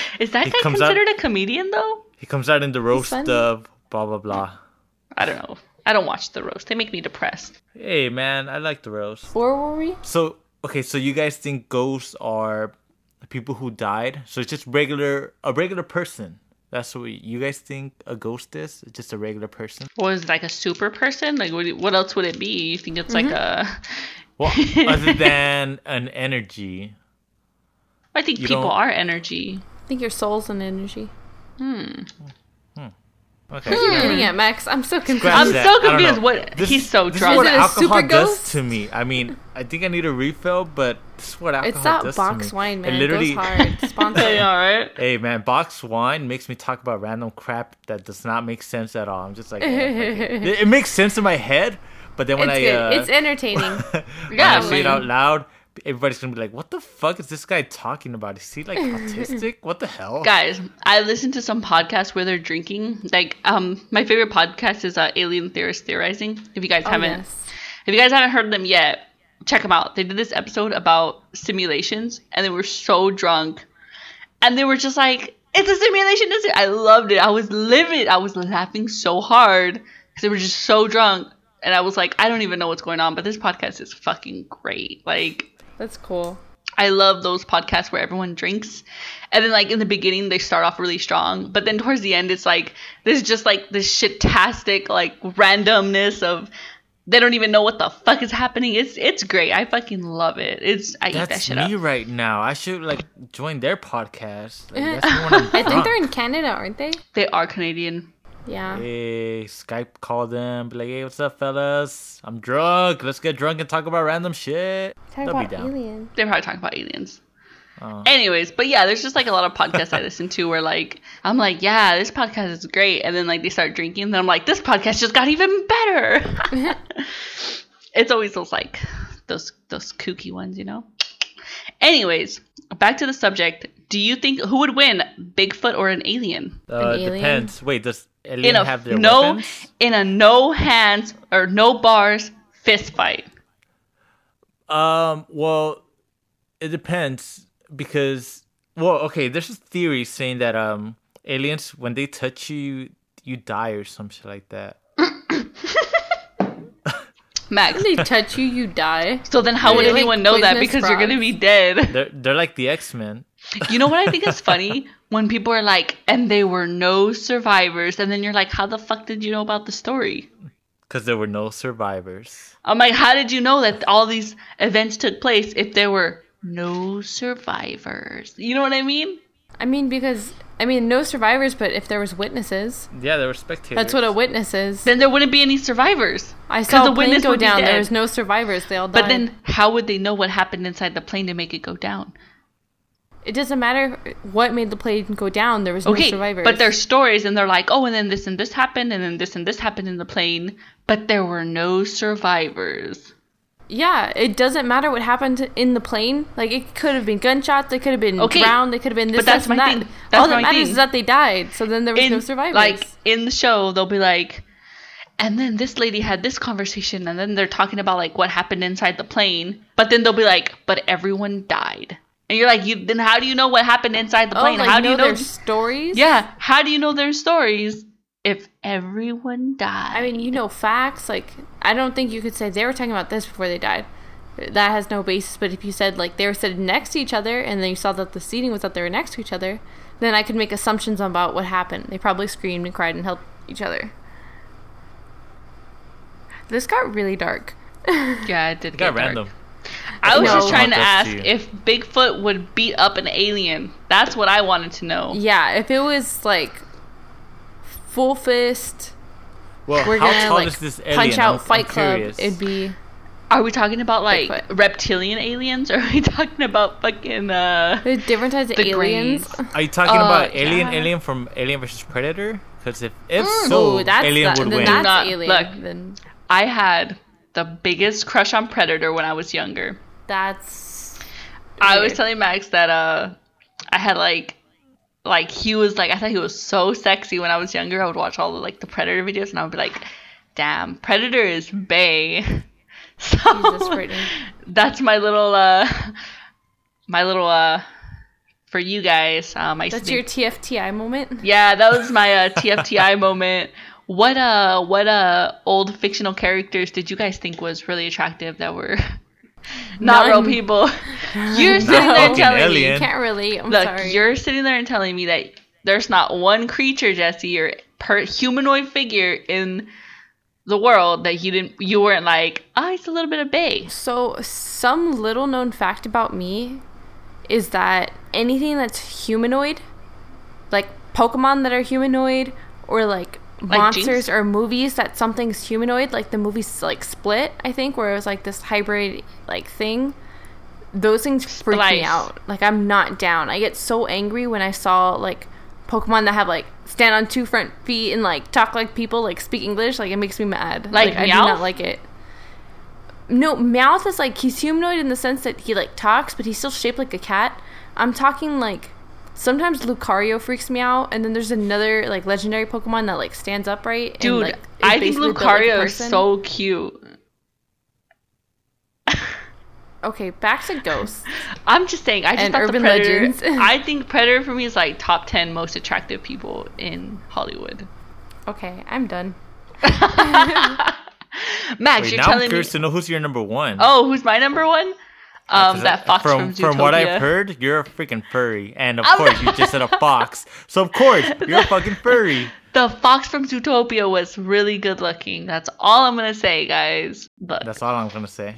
is that He guy comes out- considered a comedian though? He comes out in the roast funny. of blah blah blah. I don't know. I don't watch the roast. They make me depressed. Hey man, I like the roast. Where were we? So okay, so you guys think ghosts are people who died? So it's just regular a regular person. That's what you guys think a ghost is? It's just a regular person. Was it like a super person? Like what? What else would it be? You think it's like mm-hmm. a? Well, other than an energy. I think You people don't- are energy. I think your soul's an energy. Okay. What are you getting at, Max? I'm so confused. I'm that. so confused. What This- he's so drunk. this is what Is alcohol super does ghost? to me. I mean, I think I need a refill, but this is what alcohol It's that does box to me. wine, man. It It literally, goes hard. Sponsor. Hey, all right. hey man, box wine makes me talk about random crap that does not make sense at all. I'm just like, eh, it. it, it makes sense in my head, but then when it's I good. uh, it's entertaining. when Yeah, I say it out loud, everybody's gonna be like, "What the fuck is this guy talking about? Is he like autistic? What the hell?" Guys, I listen to some podcasts where they're drinking. Like, um, my favorite podcast is uh, Alien Theorist Theorizing. If you guys Oh, haven't, yes. if you guys haven't heard them yet, check them out. They did this episode about simulations, and they were so drunk, and they were just like, "It's a simulation." It's a-" I loved it. I was livid. I was laughing so hard because they were just so drunk, and I was like, "I don't even know what's going on," but this podcast is fucking great. Like. That's cool. I love those podcasts where everyone drinks. And then like in the beginning they start off really strong, but then towards the end it's like there's just like this shit-tastic like randomness of they don't even know what the fuck is happening. It's it's great. I fucking love it. It's I eat that That's shit me up. right now. I should like join their podcast. Like, that's me when I'm think they're in Canada, aren't they? They are Canadian. Yeah. Hey, Skype call them. Be like, hey, what's up, fellas? I'm drunk. Let's get drunk and talk about random shit. Talk They'll about be down. aliens. They're probably talking about aliens. Oh. Anyways, but yeah, there's just like a lot of podcasts I listen to where like I'm like, yeah, this podcast is great, and then like they start drinking, and then I'm like, this podcast just got even better. it's always those like those those kooky ones, you know. Anyways, back to the subject. Do you think who would win, Bigfoot or an alien? Uh, An alien? depends. Wait, does In a have their no weapons? in a no hands or no bars fist fight. Um, well, it depends because well, okay, there's a theory saying that um aliens when they touch you, you die or some shit like that. Max. When they touch you, you die. So then how Are would they, like, anyone know that? poisonous Because you're gonna be dead. They're they're like the X Men. You know what I think is funny? When people are like, and there were no survivors, and then you're like, how the fuck did you know about the story? Because there were no survivors. I'm like, how did you know that all these events took place if there were no survivors? You know what I mean? I mean, because I mean, no survivors, but if there was witnesses, Yeah, there were spectators. that's what a witness is. Then there wouldn't be any survivors. I saw the a plane go down. There was no survivors. They all died. But then, how would they know what happened inside the plane to make it go down? It doesn't matter what made the plane go down. There was no Okay, survivors. but there's stories, and they're like, oh, and then this and this happened, and then this and this happened in the plane, but there were no survivors. yeah, it doesn't matter what happened in the plane. Like it could have been gunshots. They could have been Okay, drowned. They could have been this. but that's this, and my that. thing. That's All that my matters thing. is that they died. So then there was in, no survivors. Like in the show, they'll be like, and then this lady had this conversation, and then they're talking about like what happened inside the plane, but then they'll be like, but everyone died, and you're like, you then how do you know what happened inside the plane? oh, plane? like how do you know? their stories? Yeah, how do you know their stories if everyone died? I mean, you know facts. Like, I don't think you could say they were talking about this before they died. That has no basis. But if you said like they were sitting next to each other, and then you saw that the seating was that they were next to each other, then I could make assumptions about what happened. They probably screamed and cried and helped each other. This got really dark. yeah, it did It get got dark. random. I was No. just trying to ask to if Bigfoot would beat up an alien. That's what I wanted to know. Yeah, if it was like full fist, Well, we're how gonna tall like is this alien? punch out I'm- Fight I'm Club. It'd be Are we talking about like Bigfoot. reptilian aliens, or are we talking about fucking uh? there's different types of aliens. Greys. Are you talking Uh, about Alien? yeah. Alien from Alien versus Predator? Because if if Ooh, so, that's Alien that, would then win. that's Not- alien. look. Then I had the biggest crush on Predator when I was younger. That's. I was telling Max that uh, I had like, like he was like I thought he was so sexy when I was younger. I would watch all the like the Predator videos, and I would be like, "Damn, Predator is bae." So Jesus, that's my little uh, my little uh, for you guys. Um, I That's your TFTI moment. Yeah, that was my uh, TFTI moment. What uh what uh old fictional characters did you guys think was really attractive that were not real people? You're sitting there telling alien. me Can't relate. I'm Look, sorry. you're sitting there and telling me that there's not one creature, Jesse, or per humanoid figure in the world that you didn't you weren't like, ah, it's a little bit of bae. So, some little known fact about me is that anything that's humanoid, like Pokemon that are humanoid, or like, Like monsters Jynx? or movies that something's humanoid, like the movie's like Split, I think, where it was like this hybrid like thing. Those things freak Splice. me out. Like I'm not down. I get so angry when I saw like Pokemon that have like stand on two front feet and like talk like people, like speak English. Like it makes me mad. Like I do not like it. No, Meowth is like he's humanoid in the sense that he like talks, but he's still shaped like a cat. I'm talking like sometimes Lucario freaks me out, and then there's another like legendary Pokemon that like stands upright. and, Dude, like, I think basically built like Lucario is so cute. Okay, back to ghosts. I'm just saying, I just And thought urban the Predator. legends. I think Predator for me is like top ten most attractive people in Hollywood. Okay, I'm done. Max, Wait, you're now I'm telling me. curious to know who's your number one. Oh, who's my number one? Um, that fox from from, from what I've heard, you're a freaking furry, and of I'm course you just said a fox, so of course you're a fucking furry. The fox from Zootopia was really good looking. That's all I'm gonna say, guys. Look, That's all I'm gonna say.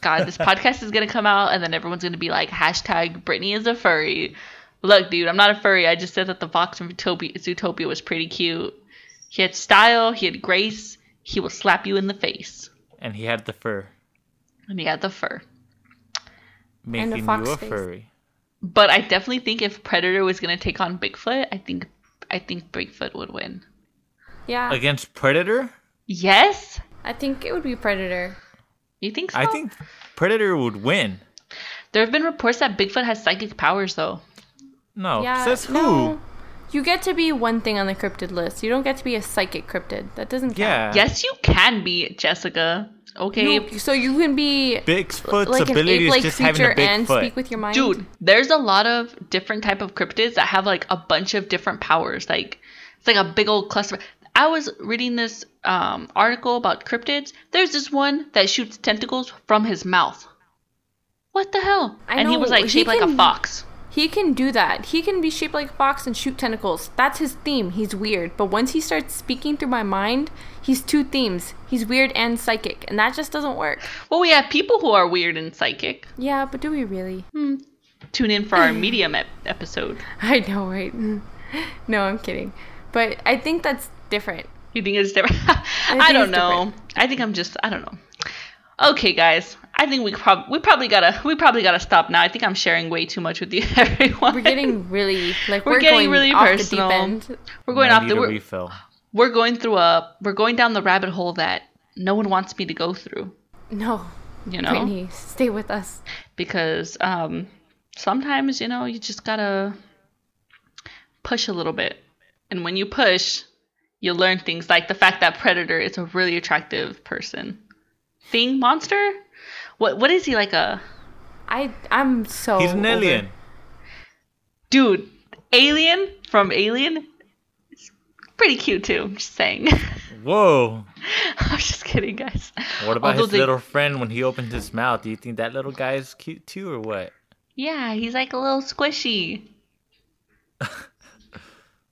God, this podcast is gonna come out, and then everyone's gonna be like, hashtag Brittany is a furry. Look, dude, I'm not a furry. I just said that the fox from Zootopia, Zootopia was pretty cute. He had style. He had grace. He will slap you in the face, And he had the fur, and he had the fur. Making you fox a face. furry. But I definitely think if Predator was gonna take on Bigfoot, I think I think Bigfoot would win. Yeah, Against Predator, Yes, I think it would be Predator. you think so? I think Predator would win. there have been reports that Bigfoot has psychic powers, though. No, yeah, says who? no. You get to be one thing on the cryptid list. You don't get to be a psychic cryptid. That doesn't count. Yeah. Yes, you can be Jessica. Okay, You- so you can be Bigfoot's like an ability is ape-like just having a creature big and foot. speak with your mind. dude. There's a lot of different type of cryptids that have like a bunch of different powers. Like it's like a big old cluster. I was reading this um, article about cryptids. There's this one that shoots tentacles from his mouth. What the hell? I and he was like he shaped like a fox. He can do that. He can be shaped like a fox and shoot tentacles. That's his theme. He's weird. But once he starts speaking through my mind, he's two themes. He's weird and psychic, and that just doesn't work. Well, we have people who are weird and psychic. Yeah, but do we really? Hmm. tune in for our medium ep- episode. I know, right? No, I'm kidding. But I think that's different. You think it's different? I, think don't know. different. I think I'm just I don't know. Okay, guys. I think we prob- we probably gotta we probably gotta stop now. I think I'm sharing way too much with you, everyone. We're getting really like We're we're, getting going really off personal. the deep end. we're going off the we're, refill. we're going through a we're going down the rabbit hole that no one wants me to go through. No, You know, Brittany, stay with us. because um, sometimes you know you just gotta push a little bit, and when you push, you learn things like the fact that Predator is a really attractive person. Thing monster. What what is he like a I I'm so. He's an over- alien. dude? Alien from Alien. It's pretty cute too. I'm just saying. Whoa. I'm just kidding, guys. What about Although his they- little friend when he opened his mouth? Do you think that little guy is cute too, or what? Yeah, he's like a little squishy.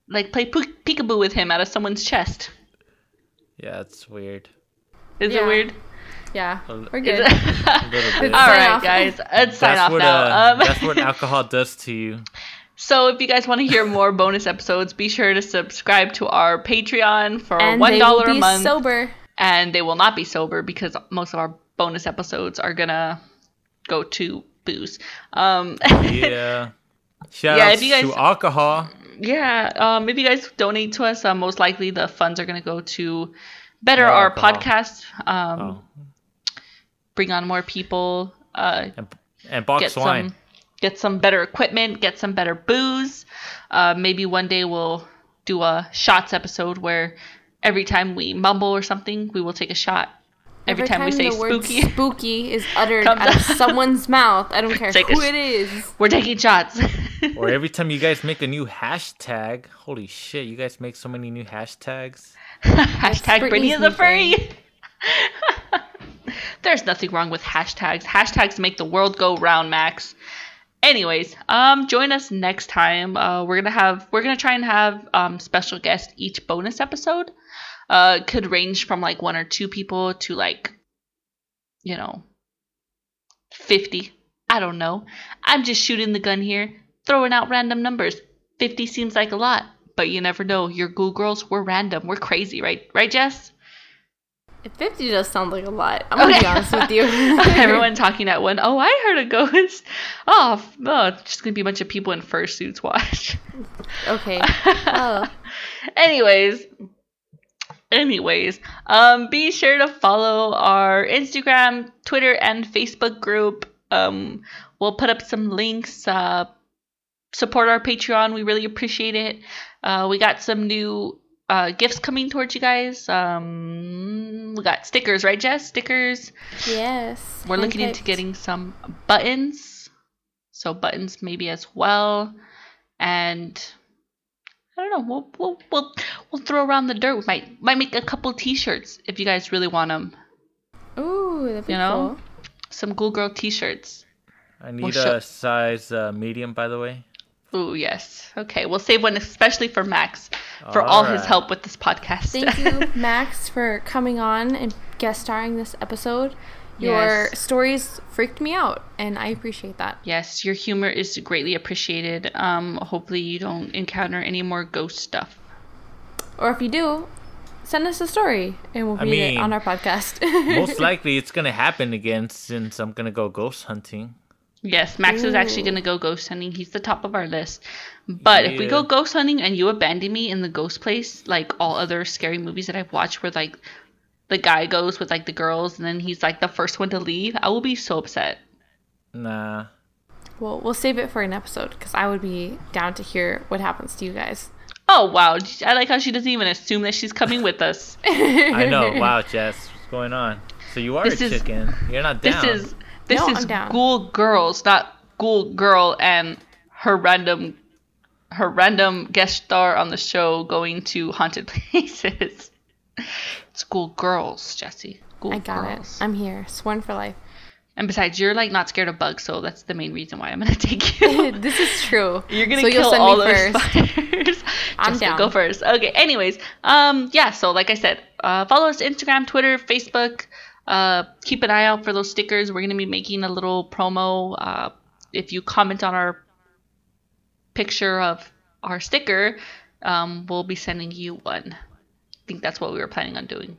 like play poo- peekaboo with him out of someone's chest. Yeah, it's weird. Is it weird? Yeah, we're good. it- A bit. All off. guys. Let's sign off what now. uh, Um, that's what alcohol does to you. so, if you guys want to hear more bonus episodes, be sure to subscribe to our Patreon for and one they will dollar a month, sober. and they will not be sober because most of our bonus episodes are gonna go to booze. Um, Yeah. Shout Yeah, out if you guys- to alcohol. yeah. Um, if you guys donate to us, uh, most likely the funds are gonna go to better More our alcohol. podcast. Um, Oh. Bring on more people. Uh, And, and box get wine. some get some better equipment, get some better booze. Uh, maybe one day we'll do a shots episode where every time we mumble or something, we will take a shot. Every, time, we say the word spooky, spooky is uttered out of someone's mouth. I don't care Take who sh- it is. we're taking shots. Or every time you guys make a new hashtag. Holy shit, you guys make so many new hashtags. Hashtag Brittany Brittany's is a furry. There's nothing wrong with hashtags. Hashtags make the world go round, Max. Anyways, um, join us next time. Uh, we're gonna have we're gonna try and have um special guests each bonus episode. Uh, could range from like one or two people to like, you know, fifty. I don't know. I'm just shooting the gun here, throwing out random numbers. Fifty seems like a lot, but you never know. Your Ghoul girls, we're random. We're crazy, right? Right, Jess? 50 does sound like a lot. I'm gonna be honest with you. Everyone talking at one. Oh, I heard a ghost. Oh, f- oh, it's just gonna be a bunch of people in fursuits. Watch. okay. Oh. anyways, anyways, um, be sure to follow our Instagram, Twitter, and Facebook group. Um, we'll put up some links. Uh, support our Patreon. We really appreciate it. Uh, we got some new uh, gifts coming towards you guys. Um, we got stickers, right, Jess? Stickers. Yes. We're looking into getting some buttons. So buttons maybe as well. And I don't know. We'll we'll we'll, we'll throw around the dirt. We might might make a couple t-shirts if you guys really want them. Ooh, that'd be You know? cool. Some Ghoul Girl t-shirts. I need Well, sure. a size uh, medium, by the way. Ooh, yes. Okay, we'll save one especially for Max for all his help with this podcast. Thank you, Max, for coming on and guest starring this episode. Your Yes. stories freaked me out, and I appreciate that. yes, your humor is greatly appreciated. Um, hopefully you don't encounter any more ghost stuff. Or if you do, send us a story, and we'll I read it on our podcast. Most likely it's gonna happen again since I'm gonna go ghost hunting. Yes, Max is actually gonna go ghost hunting. He's the top of our list. But if we go ghost hunting and you abandon me in the ghost place, like all other scary movies that I've watched, where like the guy goes with like the girls and then he's like the first one to leave, I will be so upset. Nah. well, we'll save it for an episode because I would be down to hear what happens to you guys. Oh wow, I like how she doesn't even assume that she's coming with us. I know. Wow, Jess, what's going on? So you are This a is- chicken. You're not This down. is this No, is. Ghoul Girls, not Ghoul Girl and her random her random guest star on the show going to haunted places. It's Ghoul Girls, Jesse. Ghoul I got Girls. it. I'm here, sworn for life. And besides, you're like not scared of bugs, so that's the main reason why I'm gonna take you. this is true. You're gonna so kill you'll send all me those first. spiders. I'm Jessica, down. Go first. Okay. Anyways, um, yeah. So like I said, uh, follow us Instagram, Twitter, Facebook. Uh, keep an eye out for those stickers. We're gonna be making a little promo. Uh, if you comment on our picture of our sticker, um, we'll be sending you one. I think that's what we were planning on doing.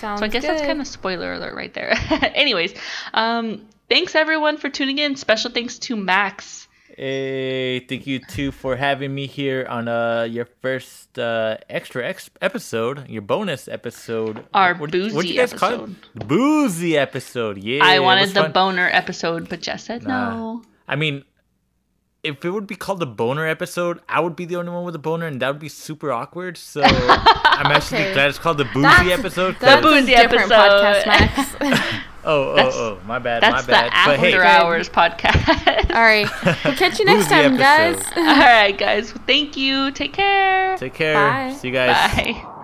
Sounds So I guess that's kind of spoiler alert right there. Anyways, um, thanks everyone for tuning in. Special thanks to Max. Hey, thank you too for having me here on uh your first uh extra ex- episode, your bonus episode. Our what'd you boozy guys call it? episode. Boozy episode. Yeah. I wanted the fun. boner episode, but Jess said Nah. no. I mean, if it would be called the boner episode, I would be the only one with a boner, and that would be super awkward. So I'm actually Okay. glad it's called the boozy That's- episode. 'cause- That's boozy a different episode. podcast, Max. oh, oh, That's- oh, my bad, That's my bad. the after but hey, hours podcast. All right. We'll catch you next Boozy time, guys. All right, guys. Thank you. Take care. take care. Bye. See you guys. Bye.